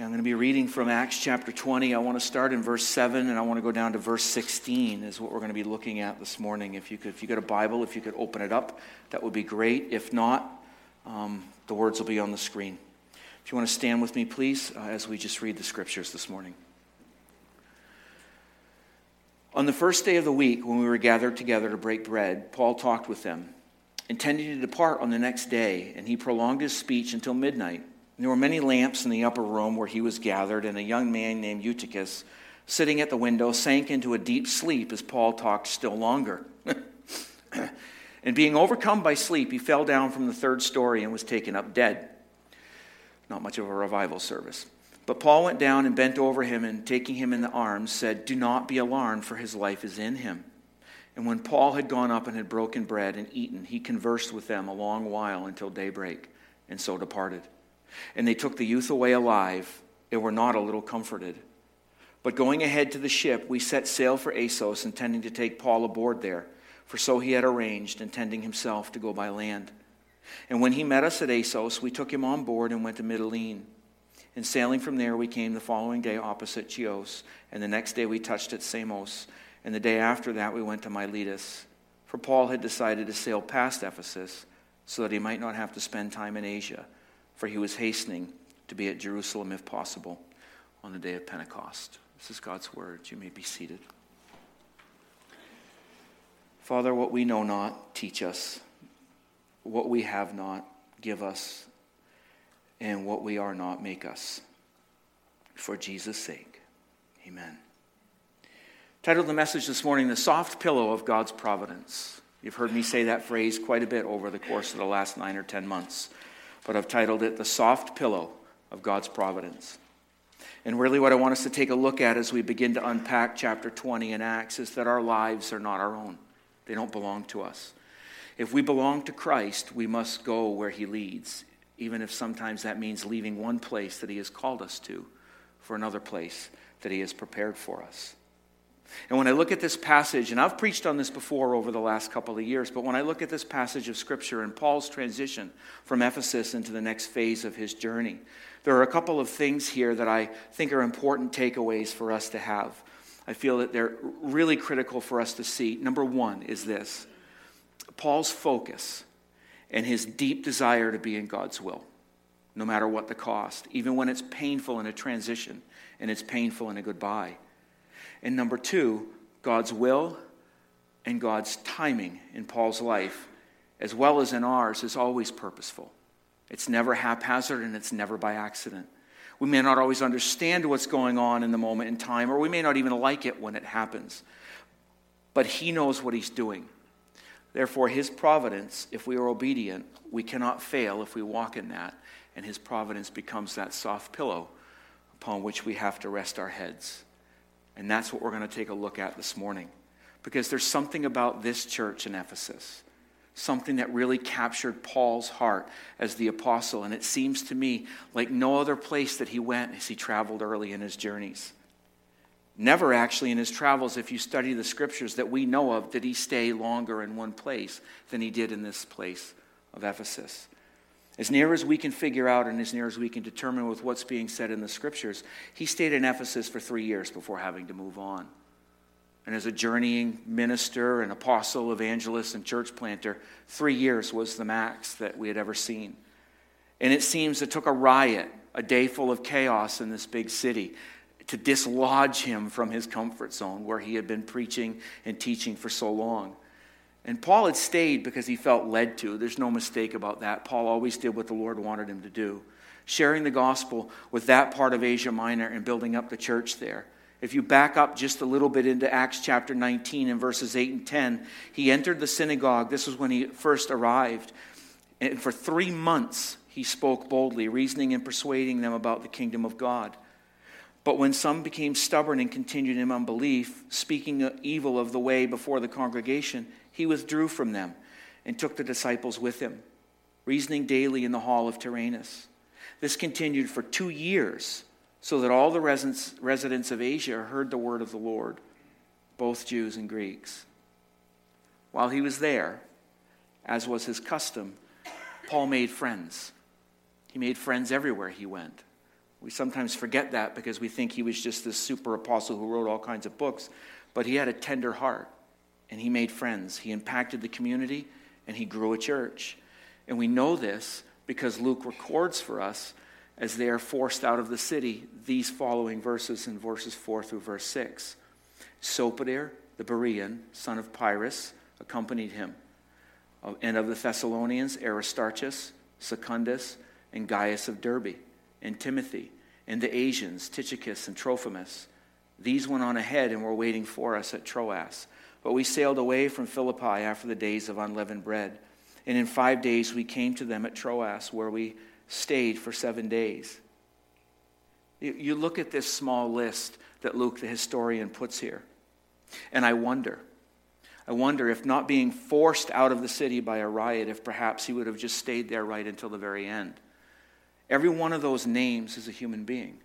I'm going to be reading from Acts chapter 20. I want to start in verse 7 and I want to go down to verse 16 is what we're going to be looking at this morning. If you could, if you got a Bible, if you could open it up, that would be great. If not, um, the words will be on the screen. If you want to stand with me, please, uh, as we just read the scriptures this morning. On the first day of the week, when we were gathered together to break bread, Paul talked with them, intending to depart on the next day, and he prolonged his speech until midnight. There were many lamps in the upper room where he was gathered, and a young man named Eutychus, sitting at the window, sank into a deep sleep as Paul talked still longer. and being overcome by sleep, he fell down from the third story and was taken up dead. Not much of a revival service. But Paul went down and bent over him, and taking him in the arms, said, Do not be alarmed, for his life is in him. And when Paul had gone up and had broken bread and eaten, he conversed with them a long while until daybreak, and so departed. And they took the youth away alive and were not a little comforted. But going ahead to the ship, we set sail for Assos, intending to take Paul aboard there, for so he had arranged, intending himself to go by land. And when he met us at Assos, we took him on board and went to Mytilene. And sailing from there, we came the following day opposite Chios, and the next day we touched at Samos, and the day after that we went to Miletus. For Paul had decided to sail past Ephesus so that he might not have to spend time in Asia for he was hastening to be at Jerusalem, if possible, on the day of Pentecost. This is God's word. You may be seated. Father, what we know not, teach us. What we have not, give us. And what we are not, make us. For Jesus' sake. Amen. Titled the message this morning, The Soft Pillow of God's Providence. You've heard me say that phrase quite a bit over the course of the last nine or ten months but I've titled it The Soft Pillow of God's Providence. And really, what I want us to take a look at as we begin to unpack chapter 20 in Acts is that our lives are not our own, they don't belong to us. If we belong to Christ, we must go where He leads, even if sometimes that means leaving one place that He has called us to for another place that He has prepared for us. And when I look at this passage, and I've preached on this before over the last couple of years, but when I look at this passage of Scripture and Paul's transition from Ephesus into the next phase of his journey, there are a couple of things here that I think are important takeaways for us to have. I feel that they're really critical for us to see. Number one is this Paul's focus and his deep desire to be in God's will, no matter what the cost, even when it's painful in a transition and it's painful in a goodbye. And number two, God's will and God's timing in Paul's life, as well as in ours, is always purposeful. It's never haphazard and it's never by accident. We may not always understand what's going on in the moment in time, or we may not even like it when it happens. But He knows what He's doing. Therefore, His providence, if we are obedient, we cannot fail if we walk in that. And His providence becomes that soft pillow upon which we have to rest our heads. And that's what we're going to take a look at this morning. Because there's something about this church in Ephesus, something that really captured Paul's heart as the apostle. And it seems to me like no other place that he went as he traveled early in his journeys. Never actually in his travels, if you study the scriptures that we know of, did he stay longer in one place than he did in this place of Ephesus. As near as we can figure out and as near as we can determine with what's being said in the scriptures, he stayed in Ephesus for three years before having to move on. And as a journeying minister and apostle, evangelist, and church planter, three years was the max that we had ever seen. And it seems it took a riot, a day full of chaos in this big city, to dislodge him from his comfort zone where he had been preaching and teaching for so long. And Paul had stayed because he felt led to. There's no mistake about that. Paul always did what the Lord wanted him to do, sharing the gospel with that part of Asia Minor and building up the church there. If you back up just a little bit into Acts chapter 19 and verses 8 and 10, he entered the synagogue. This was when he first arrived. And for three months, he spoke boldly, reasoning and persuading them about the kingdom of God. But when some became stubborn and continued in unbelief, speaking evil of the way before the congregation, he withdrew from them and took the disciples with him, reasoning daily in the hall of Tyrannus. This continued for two years, so that all the residents of Asia heard the word of the Lord, both Jews and Greeks. While he was there, as was his custom, Paul made friends. He made friends everywhere he went We sometimes forget that because we think he was just this super apostle who wrote all kinds of books. But he had a tender heart and he made friends. He impacted the community and he grew a church. And we know this because Luke records for us as they are forced out of the city these following verses in verses 4 through verse 6. Sopater, the Berean, son of Pyrrhus, accompanied him. Uh, and of the Thessalonians, Aristarchus, Secundus, and Gaius of Derbe, and Timothy, and the Asians, Tychicus and Trophimus. These went on ahead and were waiting for us at Troas. But we sailed away from Philippi after the days of unleavened bread. And in five days we came to them at Troas, where we stayed for seven days. You look at this small list that Luke the historian puts here, and I wonder. I wonder if not being forced out of the city by a riot, if perhaps he would have just stayed there right until the very end. Every one of those names is a human being.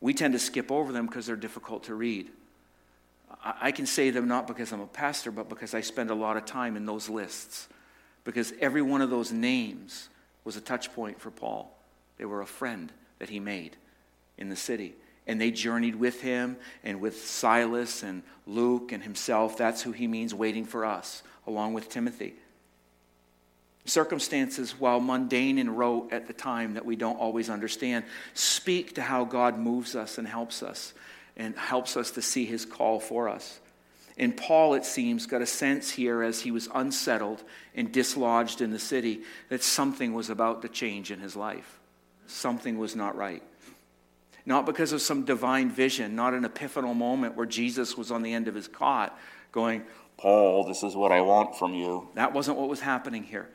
We tend to skip over them because they're difficult to read. I can say them not because I'm a pastor, but because I spend a lot of time in those lists. Because every one of those names was a touch point for Paul. They were a friend that he made in the city. And they journeyed with him and with Silas and Luke and himself. That's who he means waiting for us, along with Timothy. Circumstances, while mundane and rote at the time that we don't always understand, speak to how God moves us and helps us and helps us to see his call for us. And Paul, it seems, got a sense here as he was unsettled and dislodged in the city that something was about to change in his life. Something was not right. Not because of some divine vision, not an epiphanal moment where Jesus was on the end of his cot going, Paul, this is what I want from you. That wasn't what was happening here.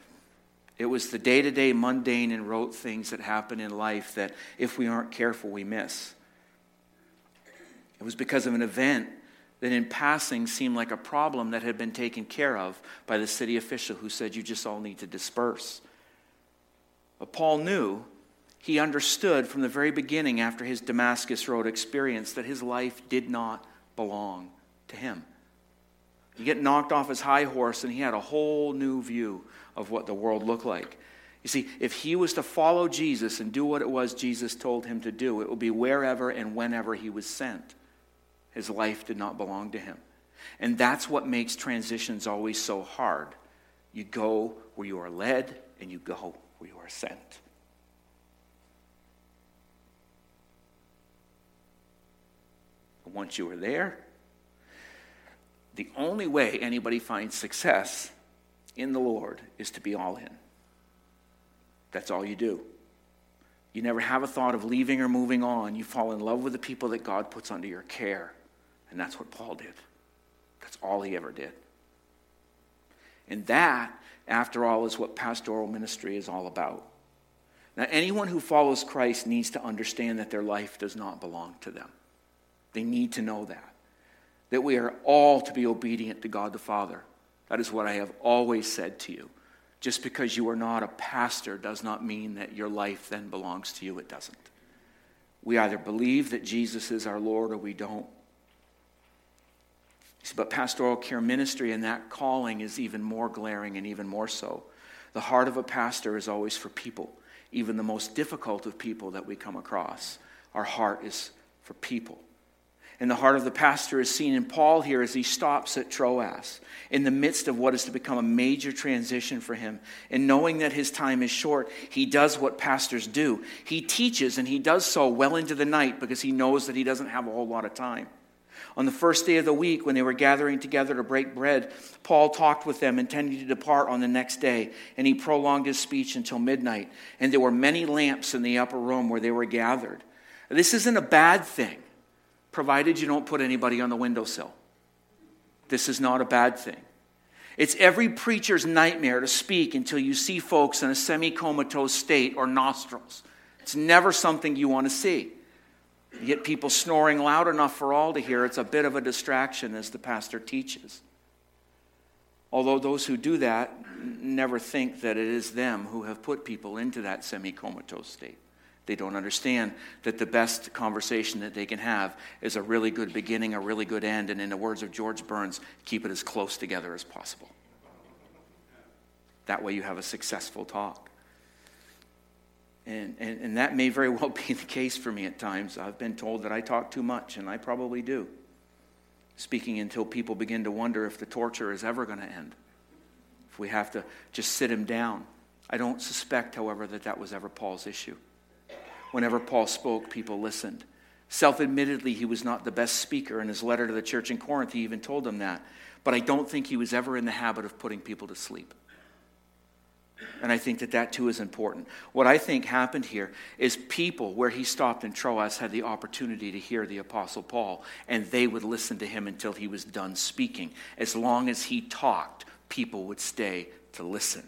It was the day to day, mundane, and rote things that happen in life that, if we aren't careful, we miss. It was because of an event that in passing seemed like a problem that had been taken care of by the city official who said, You just all need to disperse. But Paul knew, he understood from the very beginning after his Damascus Road experience that his life did not belong to him. He get knocked off his high horse and he had a whole new view of what the world looked like. You see, if he was to follow Jesus and do what it was Jesus told him to do, it would be wherever and whenever he was sent. His life did not belong to him. And that's what makes transitions always so hard. You go where you are led, and you go where you are sent. And once you are there, the only way anybody finds success in the Lord is to be all in. That's all you do. You never have a thought of leaving or moving on. You fall in love with the people that God puts under your care. And that's what Paul did. That's all he ever did. And that, after all, is what pastoral ministry is all about. Now, anyone who follows Christ needs to understand that their life does not belong to them. They need to know that. That we are all to be obedient to God the Father. That is what I have always said to you. Just because you are not a pastor does not mean that your life then belongs to you. It doesn't. We either believe that Jesus is our Lord or we don't. But pastoral care ministry and that calling is even more glaring and even more so. The heart of a pastor is always for people, even the most difficult of people that we come across. Our heart is for people. And the heart of the pastor is seen in Paul here as he stops at Troas in the midst of what is to become a major transition for him. And knowing that his time is short, he does what pastors do. He teaches, and he does so well into the night because he knows that he doesn't have a whole lot of time. On the first day of the week, when they were gathering together to break bread, Paul talked with them, intending to depart on the next day, and he prolonged his speech until midnight. And there were many lamps in the upper room where they were gathered. This isn't a bad thing, provided you don't put anybody on the windowsill. This is not a bad thing. It's every preacher's nightmare to speak until you see folks in a semi comatose state or nostrils. It's never something you want to see. You get people snoring loud enough for all to hear, it's a bit of a distraction as the pastor teaches. Although those who do that never think that it is them who have put people into that semi comatose state. They don't understand that the best conversation that they can have is a really good beginning, a really good end, and in the words of George Burns, keep it as close together as possible. That way you have a successful talk. And, and, and that may very well be the case for me at times. I've been told that I talk too much, and I probably do. Speaking until people begin to wonder if the torture is ever going to end, if we have to just sit him down. I don't suspect, however, that that was ever Paul's issue. Whenever Paul spoke, people listened. Self admittedly, he was not the best speaker. In his letter to the church in Corinth, he even told them that. But I don't think he was ever in the habit of putting people to sleep. And I think that that too is important. What I think happened here is people, where he stopped in Troas, had the opportunity to hear the Apostle Paul, and they would listen to him until he was done speaking. As long as he talked, people would stay to listen.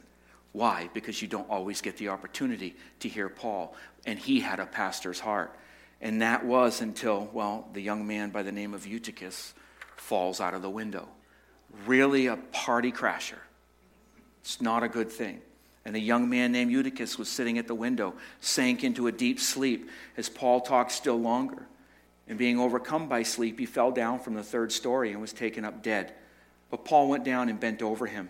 Why? Because you don't always get the opportunity to hear Paul. And he had a pastor's heart. And that was until, well, the young man by the name of Eutychus falls out of the window. Really a party crasher. It's not a good thing. And a young man named Eutychus was sitting at the window, sank into a deep sleep as Paul talked still longer. And being overcome by sleep, he fell down from the third story and was taken up dead. But Paul went down and bent over him,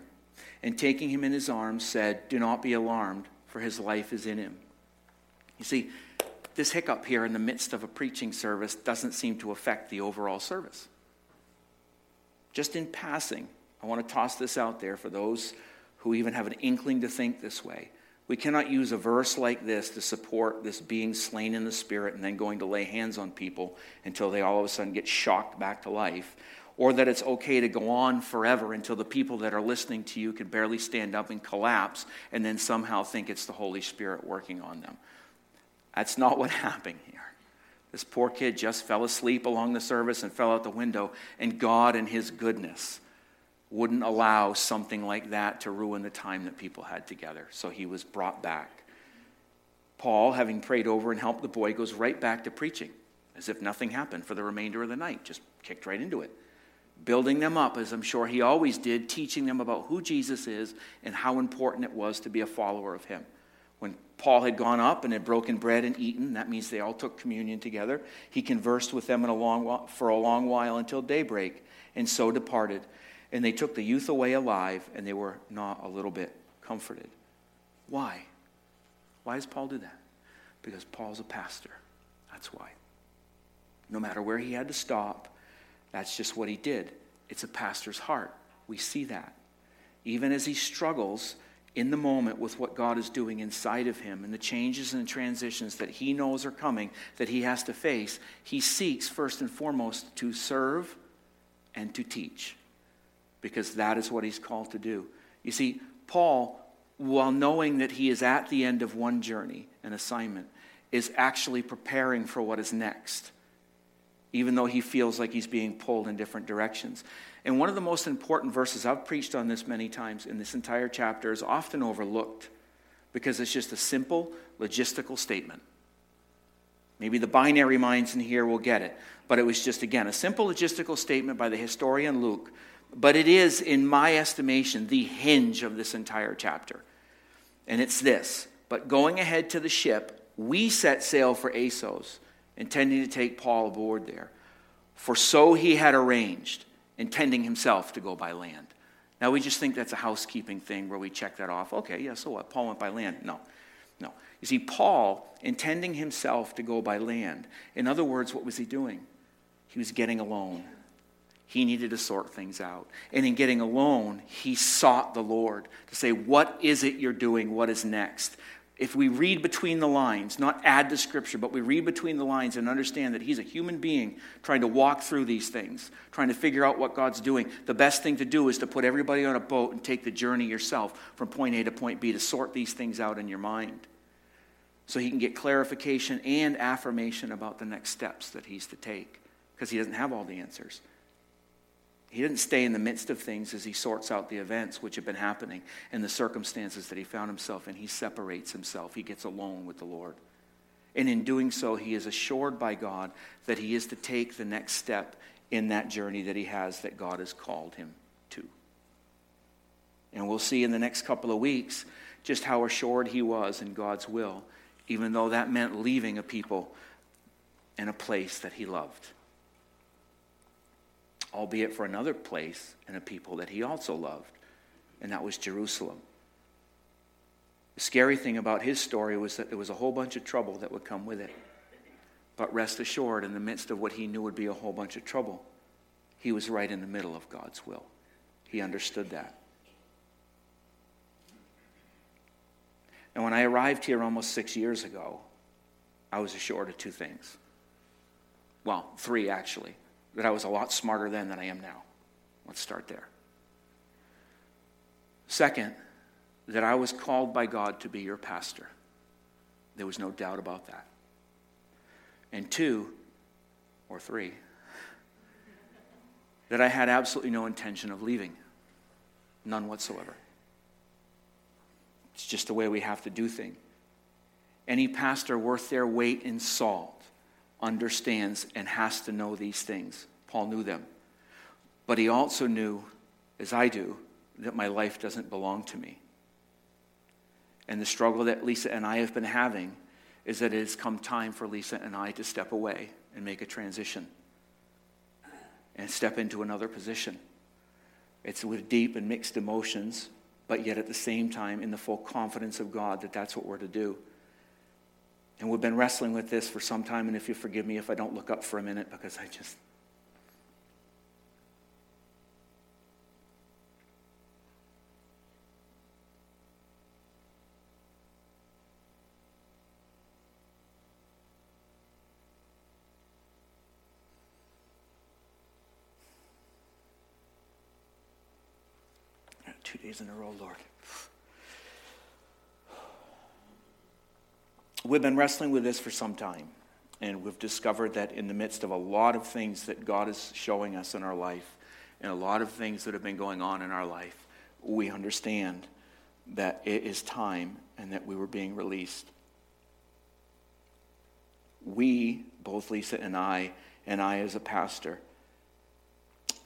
and taking him in his arms, said, Do not be alarmed, for his life is in him. You see, this hiccup here in the midst of a preaching service doesn't seem to affect the overall service. Just in passing, I want to toss this out there for those who even have an inkling to think this way. We cannot use a verse like this to support this being slain in the spirit and then going to lay hands on people until they all of a sudden get shocked back to life. Or that it's okay to go on forever until the people that are listening to you can barely stand up and collapse and then somehow think it's the Holy Spirit working on them. That's not what happened here. This poor kid just fell asleep along the service and fell out the window, and God, in His goodness, wouldn't allow something like that to ruin the time that people had together. So he was brought back. Paul, having prayed over and helped the boy, goes right back to preaching as if nothing happened for the remainder of the night, just kicked right into it. Building them up, as I'm sure he always did, teaching them about who Jesus is and how important it was to be a follower of him. When Paul had gone up and had broken bread and eaten, that means they all took communion together, he conversed with them a long, for a long while until daybreak, and so departed. And they took the youth away alive, and they were not a little bit comforted. Why? Why does Paul do that? Because Paul's a pastor. That's why. No matter where he had to stop, that's just what he did. It's a pastor's heart. We see that. Even as he struggles in the moment with what God is doing inside of him and the changes and transitions that he knows are coming that he has to face, he seeks first and foremost to serve and to teach because that is what he's called to do. You see, Paul, while knowing that he is at the end of one journey, an assignment, is actually preparing for what is next, even though he feels like he's being pulled in different directions. And one of the most important verses, I've preached on this many times in this entire chapter, is often overlooked because it's just a simple logistical statement. Maybe the binary minds in here will get it, but it was just, again, a simple logistical statement by the historian Luke but it is, in my estimation, the hinge of this entire chapter. And it's this But going ahead to the ship, we set sail for Assos, intending to take Paul aboard there. For so he had arranged, intending himself to go by land. Now, we just think that's a housekeeping thing where we check that off. Okay, yeah, so what? Paul went by land. No, no. You see, Paul, intending himself to go by land, in other words, what was he doing? He was getting alone he needed to sort things out. And in getting alone, he sought the Lord to say, What is it you're doing? What is next? If we read between the lines, not add to Scripture, but we read between the lines and understand that he's a human being trying to walk through these things, trying to figure out what God's doing, the best thing to do is to put everybody on a boat and take the journey yourself from point A to point B to sort these things out in your mind so he can get clarification and affirmation about the next steps that he's to take because he doesn't have all the answers. He didn't stay in the midst of things as he sorts out the events which have been happening and the circumstances that he found himself in. He separates himself, he gets alone with the Lord. And in doing so, he is assured by God that he is to take the next step in that journey that he has that God has called him to. And we'll see in the next couple of weeks just how assured he was in God's will, even though that meant leaving a people and a place that he loved albeit for another place and a people that he also loved, and that was Jerusalem. The scary thing about his story was that there was a whole bunch of trouble that would come with it. But rest assured, in the midst of what he knew would be a whole bunch of trouble, he was right in the middle of God's will. He understood that. And when I arrived here almost six years ago, I was assured of two things. Well, three actually. That I was a lot smarter then than I am now. Let's start there. Second, that I was called by God to be your pastor. There was no doubt about that. And two, or three, that I had absolutely no intention of leaving. None whatsoever. It's just the way we have to do things. Any pastor worth their weight in salt understands and has to know these things. Paul knew them. But he also knew, as I do, that my life doesn't belong to me. And the struggle that Lisa and I have been having is that it has come time for Lisa and I to step away and make a transition and step into another position. It's with deep and mixed emotions, but yet at the same time in the full confidence of God that that's what we're to do. And we've been wrestling with this for some time, and if you forgive me if I don't look up for a minute because I just. Two days in a row, Lord. We've been wrestling with this for some time, and we've discovered that in the midst of a lot of things that God is showing us in our life, and a lot of things that have been going on in our life, we understand that it is time and that we were being released. We, both Lisa and I, and I as a pastor,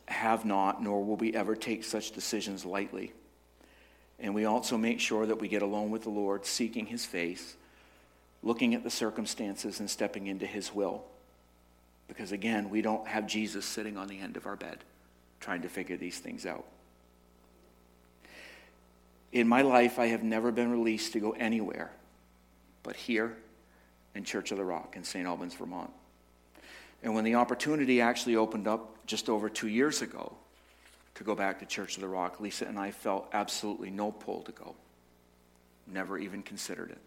have not, nor will we ever take such decisions lightly. And we also make sure that we get alone with the Lord, seeking his face looking at the circumstances and stepping into his will. Because again, we don't have Jesus sitting on the end of our bed trying to figure these things out. In my life, I have never been released to go anywhere but here in Church of the Rock in St. Albans, Vermont. And when the opportunity actually opened up just over two years ago to go back to Church of the Rock, Lisa and I felt absolutely no pull to go. Never even considered it.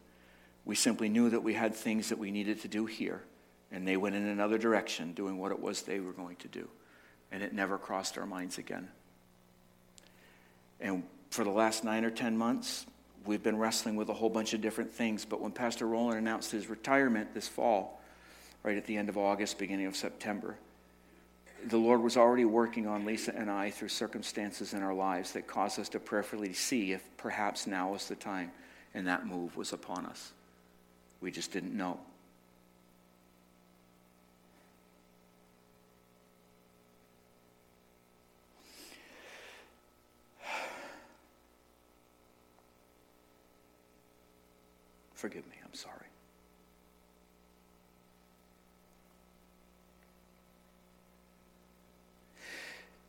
We simply knew that we had things that we needed to do here, and they went in another direction, doing what it was they were going to do. And it never crossed our minds again. And for the last nine or 10 months, we've been wrestling with a whole bunch of different things. But when Pastor Roland announced his retirement this fall, right at the end of August, beginning of September, the Lord was already working on Lisa and I through circumstances in our lives that caused us to prayerfully see if perhaps now was the time, and that move was upon us. We just didn't know. Forgive me, I'm sorry.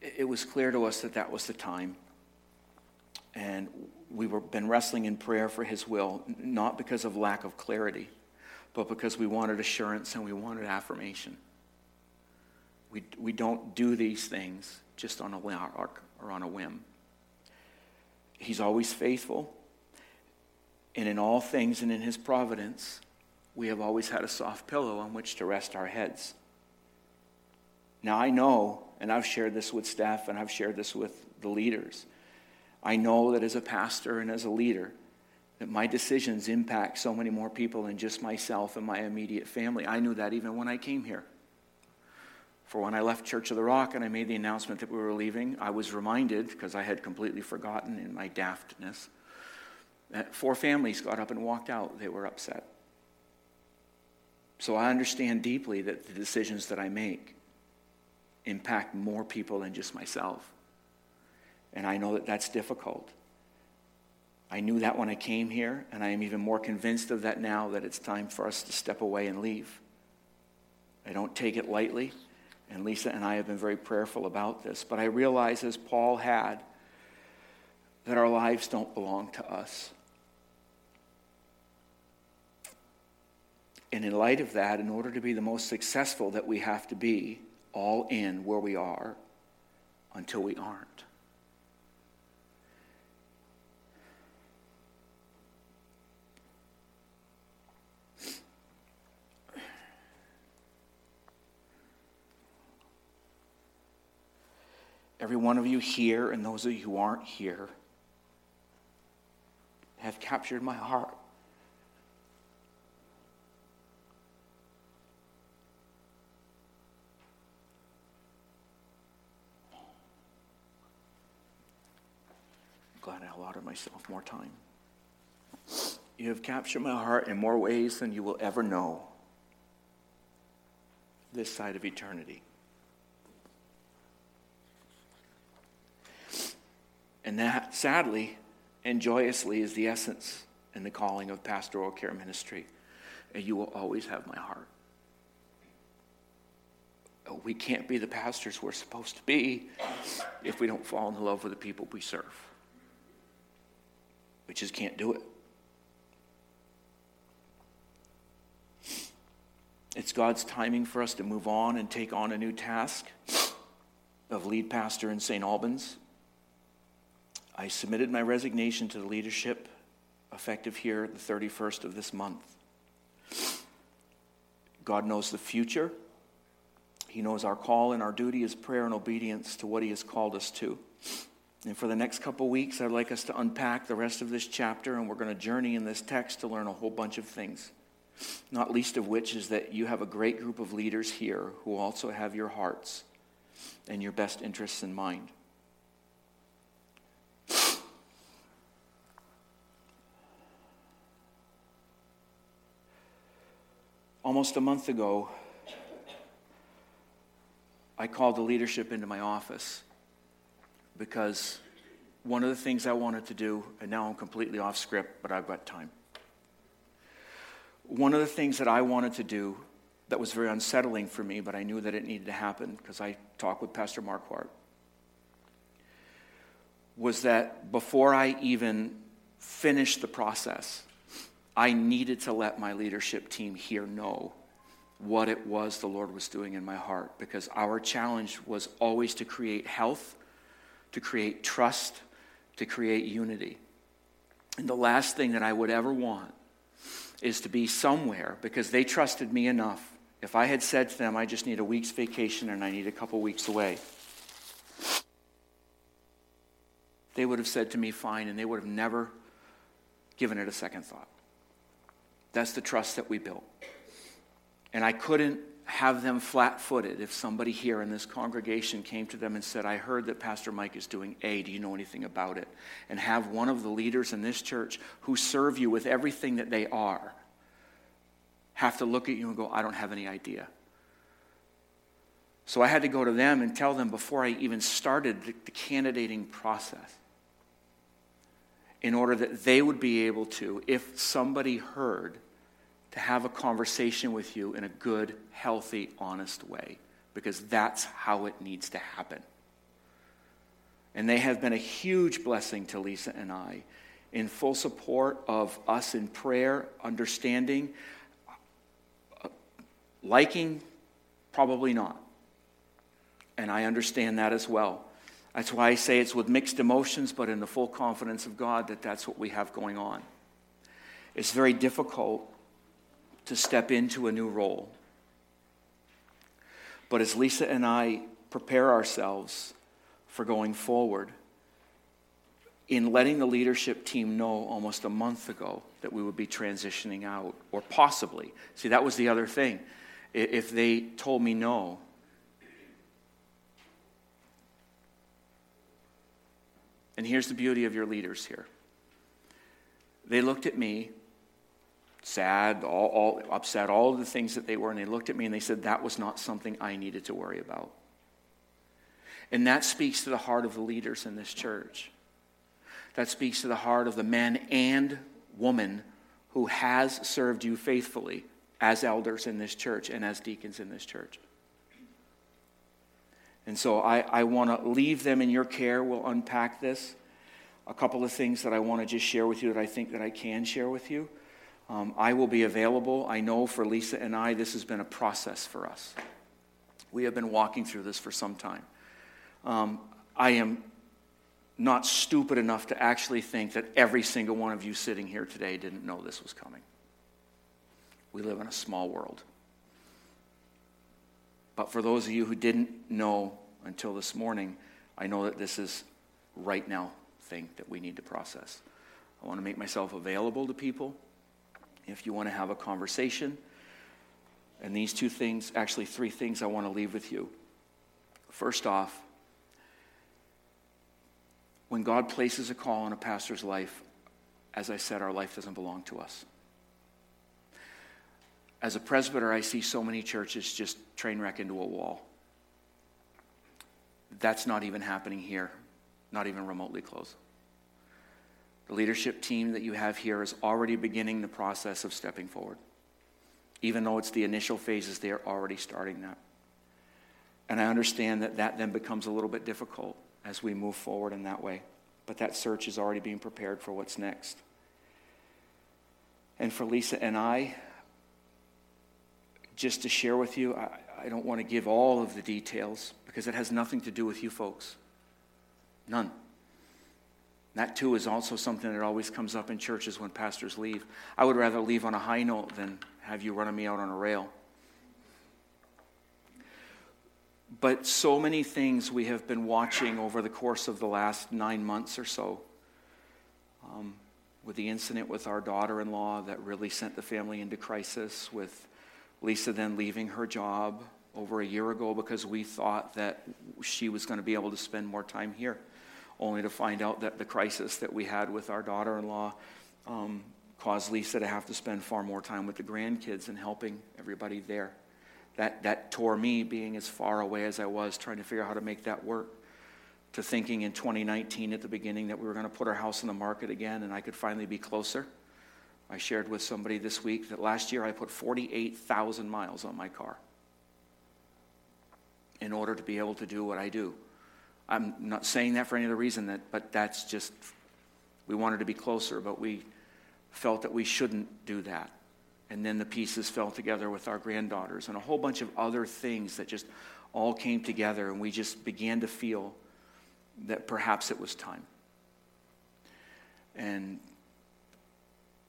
It was clear to us that that was the time. And we were been wrestling in prayer for his will, not because of lack of clarity, but because we wanted assurance and we wanted affirmation. We, we don't do these things just on a lark or on a whim. He's always faithful. And in all things and in his providence, we have always had a soft pillow on which to rest our heads. Now, I know, and I've shared this with staff and I've shared this with the leaders, I know that as a pastor and as a leader, that my decisions impact so many more people than just myself and my immediate family. I knew that even when I came here. For when I left Church of the Rock and I made the announcement that we were leaving, I was reminded, because I had completely forgotten in my daftness, that four families got up and walked out. They were upset. So I understand deeply that the decisions that I make impact more people than just myself. And I know that that's difficult. I knew that when I came here, and I am even more convinced of that now that it's time for us to step away and leave. I don't take it lightly, and Lisa and I have been very prayerful about this. But I realize, as Paul had, that our lives don't belong to us. And in light of that, in order to be the most successful that we have to be, all in where we are until we aren't. Every one of you here and those of you who aren't here have captured my heart. I'm glad I allotted myself more time. You have captured my heart in more ways than you will ever know this side of eternity. And that, sadly and joyously, is the essence and the calling of pastoral care ministry. And you will always have my heart. Uh, we can't be the pastors we're supposed to be if we don't fall in love with the people we serve. We just can't do it. It's God's timing for us to move on and take on a new task of lead pastor in St. Albans. I submitted my resignation to the leadership effective here the 31st of this month. God knows the future. He knows our call and our duty is prayer and obedience to what He has called us to. And for the next couple weeks, I'd like us to unpack the rest of this chapter, and we're going to journey in this text to learn a whole bunch of things. Not least of which is that you have a great group of leaders here who also have your hearts and your best interests in mind. Almost a month ago, I called the leadership into my office because one of the things I wanted to do, and now I'm completely off script, but I've got time. One of the things that I wanted to do that was very unsettling for me, but I knew that it needed to happen because I talked with Pastor Marquardt, was that before I even finished the process, I needed to let my leadership team here know what it was the Lord was doing in my heart because our challenge was always to create health, to create trust, to create unity. And the last thing that I would ever want is to be somewhere because they trusted me enough. If I had said to them, I just need a week's vacation and I need a couple weeks away, they would have said to me, fine, and they would have never given it a second thought. That's the trust that we built. And I couldn't have them flat footed if somebody here in this congregation came to them and said, I heard that Pastor Mike is doing A. Do you know anything about it? And have one of the leaders in this church who serve you with everything that they are have to look at you and go, I don't have any idea. So I had to go to them and tell them before I even started the, the candidating process in order that they would be able to, if somebody heard, to have a conversation with you in a good, healthy, honest way, because that's how it needs to happen. And they have been a huge blessing to Lisa and I in full support of us in prayer, understanding, liking, probably not. And I understand that as well. That's why I say it's with mixed emotions, but in the full confidence of God that that's what we have going on. It's very difficult to step into a new role. But as Lisa and I prepare ourselves for going forward, in letting the leadership team know almost a month ago that we would be transitioning out, or possibly. See, that was the other thing. If they told me no, And here's the beauty of your leaders here. They looked at me, sad, all, all, upset, all the things that they were, and they looked at me and they said, That was not something I needed to worry about. And that speaks to the heart of the leaders in this church. That speaks to the heart of the man and woman who has served you faithfully as elders in this church and as deacons in this church. And so I, I want to leave them in your care. We'll unpack this. A couple of things that I want to just share with you that I think that I can share with you. Um, I will be available. I know for Lisa and I, this has been a process for us. We have been walking through this for some time. Um, I am not stupid enough to actually think that every single one of you sitting here today didn't know this was coming. We live in a small world. But for those of you who didn't know until this morning, I know that this is right now thing that we need to process. I want to make myself available to people. If you want to have a conversation, and these two things, actually three things I want to leave with you. First off, when God places a call on a pastor's life, as I said, our life doesn't belong to us. As a presbyter, I see so many churches just train wreck into a wall. That's not even happening here, not even remotely close. The leadership team that you have here is already beginning the process of stepping forward. Even though it's the initial phases, they are already starting that. And I understand that that then becomes a little bit difficult as we move forward in that way. But that search is already being prepared for what's next. And for Lisa and I, just to share with you, I, I don't want to give all of the details because it has nothing to do with you folks. None. That too is also something that always comes up in churches when pastors leave. I would rather leave on a high note than have you running me out on a rail. But so many things we have been watching over the course of the last nine months or so. Um, with the incident with our daughter in law that really sent the family into crisis, with Lisa then leaving her job over a year ago because we thought that she was going to be able to spend more time here, only to find out that the crisis that we had with our daughter in law um, caused Lisa to have to spend far more time with the grandkids and helping everybody there. That, that tore me being as far away as I was, trying to figure out how to make that work. To thinking in 2019 at the beginning that we were going to put our house on the market again and I could finally be closer I shared with somebody this week that last year I put 48,000 miles on my car in order to be able to do what I do. I'm not saying that for any other reason, that, but that's just, we wanted to be closer, but we felt that we shouldn't do that. And then the pieces fell together with our granddaughters and a whole bunch of other things that just all came together, and we just began to feel that perhaps it was time. And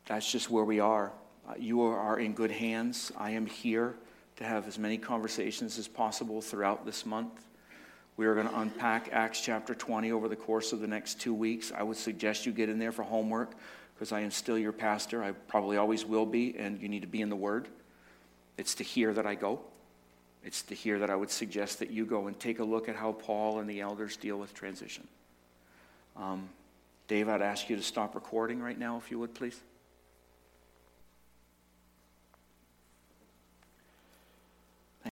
that's just where we are. Uh, you are in good hands. I am here to have as many conversations as possible throughout this month. We are going to unpack Acts chapter 20 over the course of the next two weeks. I would suggest you get in there for homework because I am still your pastor. I probably always will be, and you need to be in the Word. It's to hear that I go. It's to hear that I would suggest that you go and take a look at how Paul and the elders deal with transition. Um, Dave, I'd ask you to stop recording right now, if you would, please.